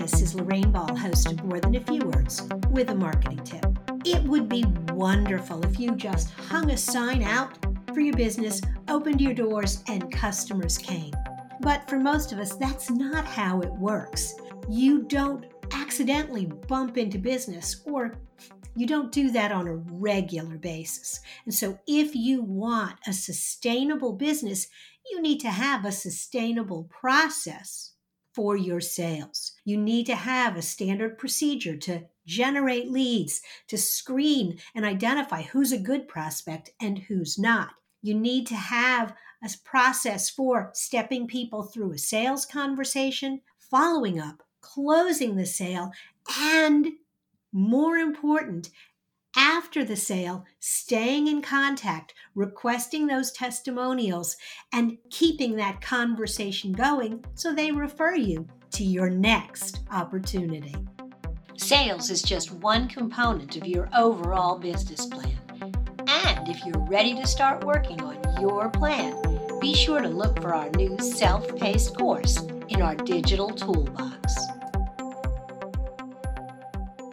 this is Lorraine Ball, host of More Than a Few Words, with a marketing tip. It would be wonderful if you just hung a sign out for your business, opened your doors, and customers came. But for most of us, that's not how it works. You don't accidentally bump into business or you don't do that on a regular basis. And so, if you want a sustainable business, you need to have a sustainable process for your sales. You need to have a standard procedure to generate leads, to screen and identify who's a good prospect and who's not. You need to have a process for stepping people through a sales conversation, following up, closing the sale, and more important, after the sale, staying in contact, requesting those testimonials, and keeping that conversation going so they refer you to your next opportunity. Sales is just one component of your overall business plan. And if you're ready to start working on your plan, be sure to look for our new self paced course in our digital toolbox.